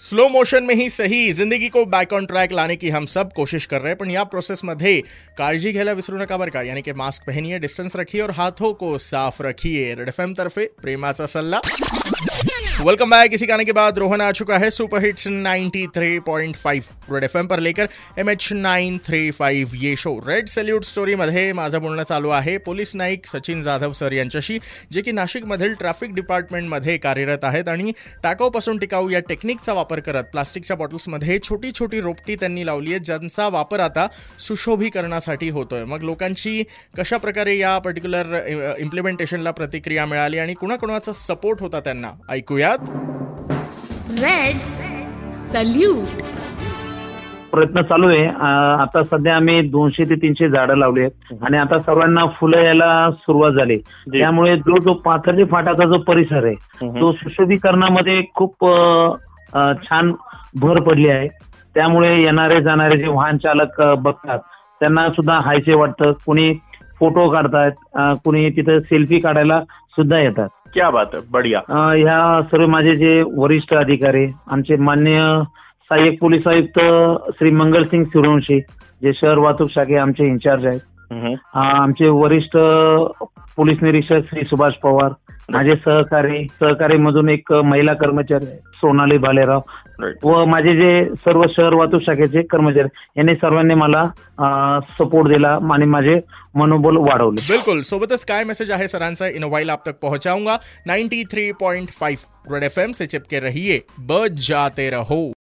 Slow motion में ही सही ज़िंदगी को बैक ऑन ट्रैक लाने की हम सब कोशिश कर रहे हैं पण या प्रोसेसमध्ये काळजी घ्यायला विसरू नका बरं का, यानी कि मास्क पहनिए डिस्टेंस रखिए और हाथों को साफ़ रखिए। रेड एफ़ तर्फे प्रेमाचा सल्ला। वेलकम बैक इसी गाने के बाद रोहन आ चुका है सुपर हिट्स 93.5 रेड एफ पर लेकर M H nine three five ये शो रेड सल्यूट स्टोरीमध्ये माझं बोलणं चालू आहे. पोलीस नाईक सचिन जाधव सर यांच्याशी जे की नाशिकमधील ट्रॅफिक डिपार्टमेंटमध्ये कार्यरत आहेत आणि टाकाऊपासून टिकाऊ या टेक्निकचा वापर करत प्लास्टिकच्या बॉटल्समध्ये छोटी छोटी रोपटी त्यांनी लावली आहे ज्यांचा वापर आता सुशोभीकरणासाठी होतोय. मग लोकांची कशा प्रकारे या पर्टिक्युलर इम्प्लिमेंटेशनला प्रतिक्रिया मिळाली आणि कुणाकुणाचा सपोर्ट होता त्यांना? ऐकूया. ऐकूयात. रेड सल्यूट प्रयत्न चालू आहे. आता सध्या आम्ही दोनशे ते तीनशे झाडं लावली आहेत. आणि आता सर्वांना फुलं यायला सुरुवात झाली. त्यामुळे जो जो पाथर्डी फाटाचा जो परिसर आहे तो सुशोभीकरणामध्ये खूप छान भर पडली आहे. त्यामुळे येणारे जाणारे जे वाहन चालक बघतात त्यांना सुद्धा हायसे वाटतं. कुणी फोटो काढतायत अं, कुणी तिथं सेल्फी काढायला सुद्धा येतात. क्या बात है बढ़िया। ह्या सर्व माझे जे वरिष्ठ अधिकारी आमचे मान्य सहाय्यक पोलीस आयुक्त श्री मंगलसिंग सूर्यवंशी जे शहर वाहतूक शाखे आमचे इन्चार्ज आहेत. आमचे वरिष्ठ पोलीस निरीक्षक श्री सुभाष पवार माझे सहकारी सहकारी मधून एक महिला कर्मचारी सोनाली भालेराव. व माझे जे सर्व शहर वाहतूक शाखेचे कर्मचारी यांनी सर्वांनी मला सपोर्ट दिला आणि माझे मनोबल वाढवले. बिल्कुल. सोबतच काय मेसेज आहे सरांचा? इन वाइल आप तक पहुंचाऊंगा. 93.5 रेड एफ से चिपके रहिए. बच जाते रहो.